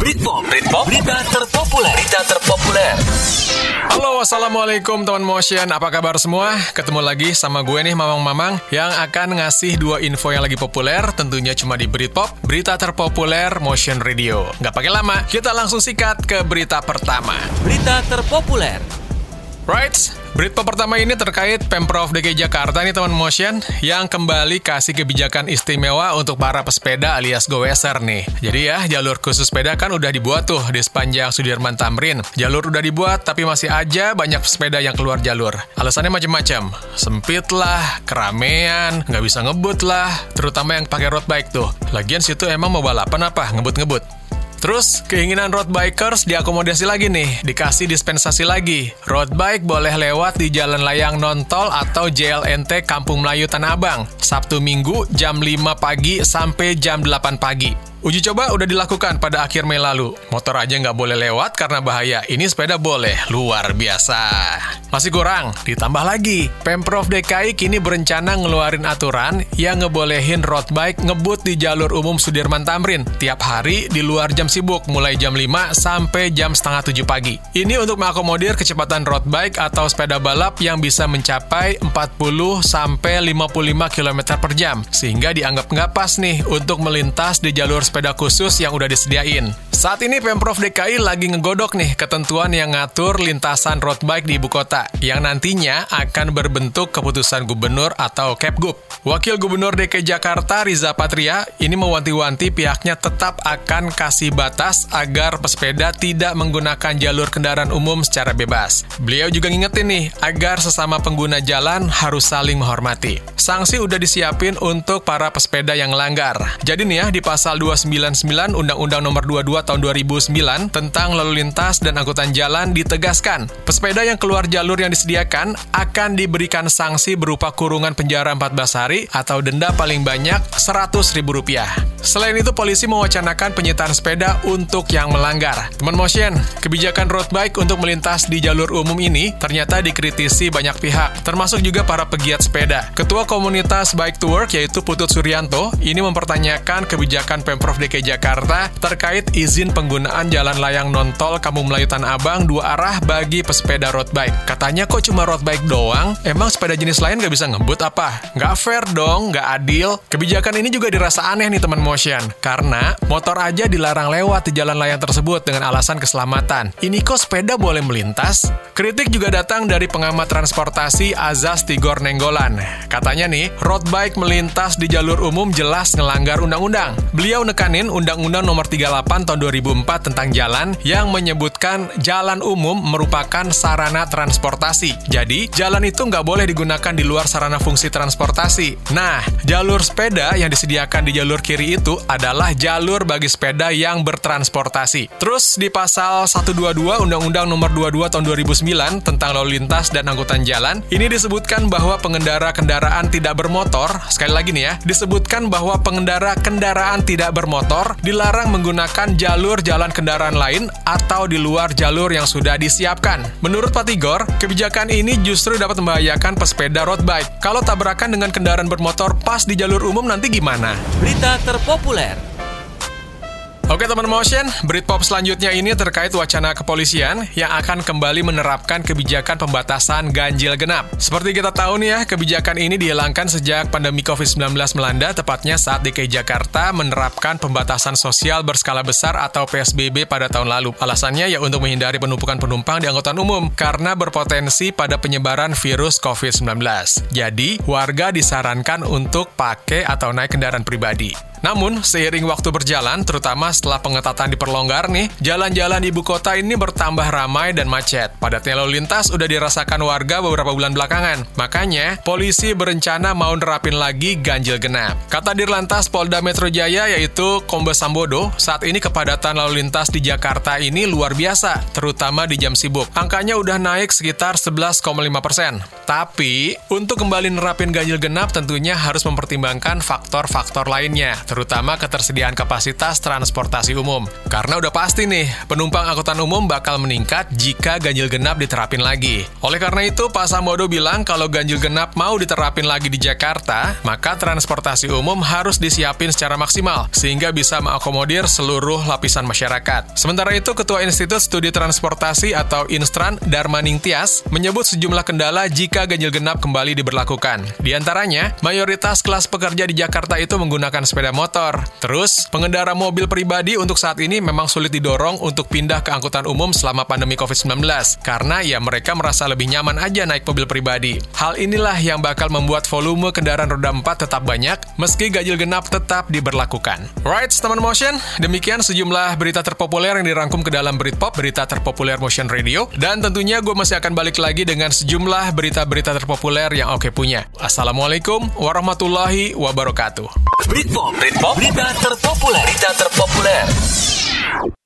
Britpop, Britpop, berita terpopuler, berita terpopuler. Halo, Assalamualaikum teman motion, apa kabar semua? Ketemu lagi sama gue nih Mamang-Mamang yang akan ngasih dua info yang lagi populer, tentunya cuma di Britpop, berita terpopuler Motion Radio. Nggak pakai lama, kita langsung sikat ke berita pertama. Berita terpopuler. Right, Berita pertama ini terkait Pemprov DKI Jakarta nih teman motion yang kembali kasih kebijakan istimewa untuk para pesepeda alias goeser nih. Jadi ya, jalur khusus sepeda kan udah dibuat tuh di sepanjang Sudirman Tamrin. Jalur udah dibuat tapi masih aja banyak pesepeda yang keluar jalur. Alasannya macam-macam. Sempit lah, keramaian, nggak bisa ngebut lah, terutama yang pakai road bike tuh. Lagian situ emang mau balapan apa? Ngebut-ngebut. Terus, keinginan road bikers diakomodasi lagi nih, dikasih dispensasi lagi. Road bike boleh lewat di jalan layang non-tol atau JLNT Kampung Melayu Tanah Abang, Sabtu Minggu jam 5 pagi sampai jam 8 pagi. Uji coba udah dilakukan pada akhir Mei lalu. Motor aja nggak boleh lewat karena bahaya. Ini sepeda boleh. Luar biasa. Masih kurang, ditambah lagi. Pemprov DKI kini berencana ngeluarin aturan yang ngebolehin road bike ngebut di jalur umum Sudirman Tamrin tiap hari di luar jam sibuk mulai jam 5 sampai jam setengah 7 pagi. Ini untuk mengakomodir kecepatan road bike atau sepeda balap yang bisa mencapai 40 sampai 55 km per jam sehingga dianggap nggak pas nih untuk melintas di jalur sepeda khusus yang udah disediain. Saat ini Pemprov DKI lagi ngegodok nih ketentuan yang ngatur lintasan road bike di ibu kota, yang nantinya akan berbentuk keputusan gubernur atau Kepgub. Wakil Gubernur DKI Jakarta Riza Patria ini mewanti-wanti pihaknya tetap akan kasih batas agar pesepeda tidak menggunakan jalur kendaraan umum secara bebas. Beliau juga ngingetin nih agar sesama pengguna jalan harus saling menghormati. Sanksi udah disiapin untuk para pesepeda yang langgar. Jadi nih ya di pasal 299 Undang-Undang Nomor 22 Tahun 2009 tentang lalu lintas dan angkutan jalan ditegaskan, pesepeda yang keluar jalur yang disediakan akan diberikan sanksi berupa kurungan penjara 14 hari hari atau denda paling banyak Rp100.000. Selain itu, polisi mewacanakan penyitaan sepeda untuk yang melanggar. Teman motion, kebijakan road bike untuk melintas di jalur umum ini ternyata dikritisi banyak pihak, termasuk juga para pegiat sepeda. Ketua komunitas Bike to Work yaitu Putut Suryanto ini mempertanyakan kebijakan Pemprov DKI Jakarta terkait izin penggunaan jalan layang non-tol Kampung Melayu Tanah Abang dua arah bagi pesepeda road bike. Katanya kok cuma road bike doang? Emang sepeda jenis lain nggak bisa ngebut apa? Nggak fair dong, nggak adil. Kebijakan ini juga dirasa aneh nih teman motion. Karena motor aja dilarang lewat di jalan layang tersebut dengan alasan keselamatan. Ini kok sepeda boleh melintas? Kritik juga datang dari pengamat transportasi Azaz Tigor Nenggolan. Katanya nih, road bike melintas di jalur umum jelas ngelanggar undang-undang. Beliau nekanin Undang-Undang Nomor 38 Tahun 2004 tentang jalan yang menyebutkan jalan umum merupakan sarana transportasi. Jadi, jalan itu nggak boleh digunakan di luar sarana fungsi transportasi. Nah, jalur sepeda yang disediakan di jalur kiri itu adalah jalur bagi sepeda yang bertransportasi. Terus di pasal 122 Undang-Undang Nomor 22 Tahun 2009 tentang lalu lintas dan angkutan jalan, ini disebutkan bahwa pengendara kendaraan tidak bermotor, sekali lagi nih ya, disebutkan bahwa pengendara kendaraan tidak bermotor dilarang menggunakan jalur jalan kendaraan lain atau di luar jalur yang sudah disiapkan. Menurut Pak Tigor, kebijakan ini justru dapat membahayakan pesepeda road bike. Kalau tabrakan dengan kendaraan bermotor pas di jalur umum nanti gimana? Berita terpopuler Oke teman motion, Britpop selanjutnya ini terkait wacana kepolisian yang akan kembali menerapkan kebijakan pembatasan ganjil genap. Seperti kita tahu nih ya, kebijakan ini dihilangkan sejak pandemi COVID-19 melanda, tepatnya saat DKI Jakarta menerapkan pembatasan sosial berskala besar atau PSBB pada tahun lalu. Alasannya ya untuk menghindari penumpukan penumpang di angkutan umum karena berpotensi pada penyebaran virus COVID-19. Jadi, warga disarankan untuk pakai atau naik kendaraan pribadi. Namun, seiring waktu berjalan, terutama setelah pengetatan diperlonggar nih, jalan-jalan ibu kota ini bertambah ramai dan macet. Padatnya lalu lintas udah dirasakan warga beberapa bulan belakangan. Makanya, polisi berencana mau nerapin lagi ganjil genap. Kata Dirlantas Polda Metro Jaya yaitu Kombes Sambodo, saat ini kepadatan lalu lintas di Jakarta ini luar biasa, terutama di jam sibuk. Angkanya udah naik sekitar 11,5 persen. Tapi, untuk kembali nerapin ganjil genap tentunya harus mempertimbangkan faktor-faktor lainnya, terutama ketersediaan kapasitas transportasi umum. Karena udah pasti nih, penumpang angkutan umum bakal meningkat jika ganjil genap diterapin lagi. Oleh karena itu, Pak Sambodo bilang kalau ganjil genap mau diterapin lagi di Jakarta, maka transportasi umum harus disiapin secara maksimal, sehingga bisa mengakomodir seluruh lapisan masyarakat. Sementara itu, Ketua Institut Studi Transportasi atau Instran, Darmaning Tias, menyebut sejumlah kendala jika ganjil genap kembali diberlakukan. Di antaranya, mayoritas kelas pekerja di Jakarta itu menggunakan sepeda motor. Terus, pengendara mobil pribadi untuk saat ini memang sulit didorong untuk pindah ke angkutan umum selama pandemi COVID-19, karena ya mereka merasa lebih nyaman aja naik mobil pribadi. Hal inilah yang bakal membuat volume kendaraan roda 4 tetap banyak, meski ganjil genap tetap diberlakukan. Right, teman motion, demikian sejumlah berita terpopuler yang dirangkum ke dalam Britpop, berita terpopuler Motion Radio, dan tentunya gue masih akan balik lagi dengan sejumlah berita-berita terpopuler yang oke punya. Assalamualaikum warahmatullahi wabarakatuh. Britpop, Britpop, berita terpopuler, berita terpopuler.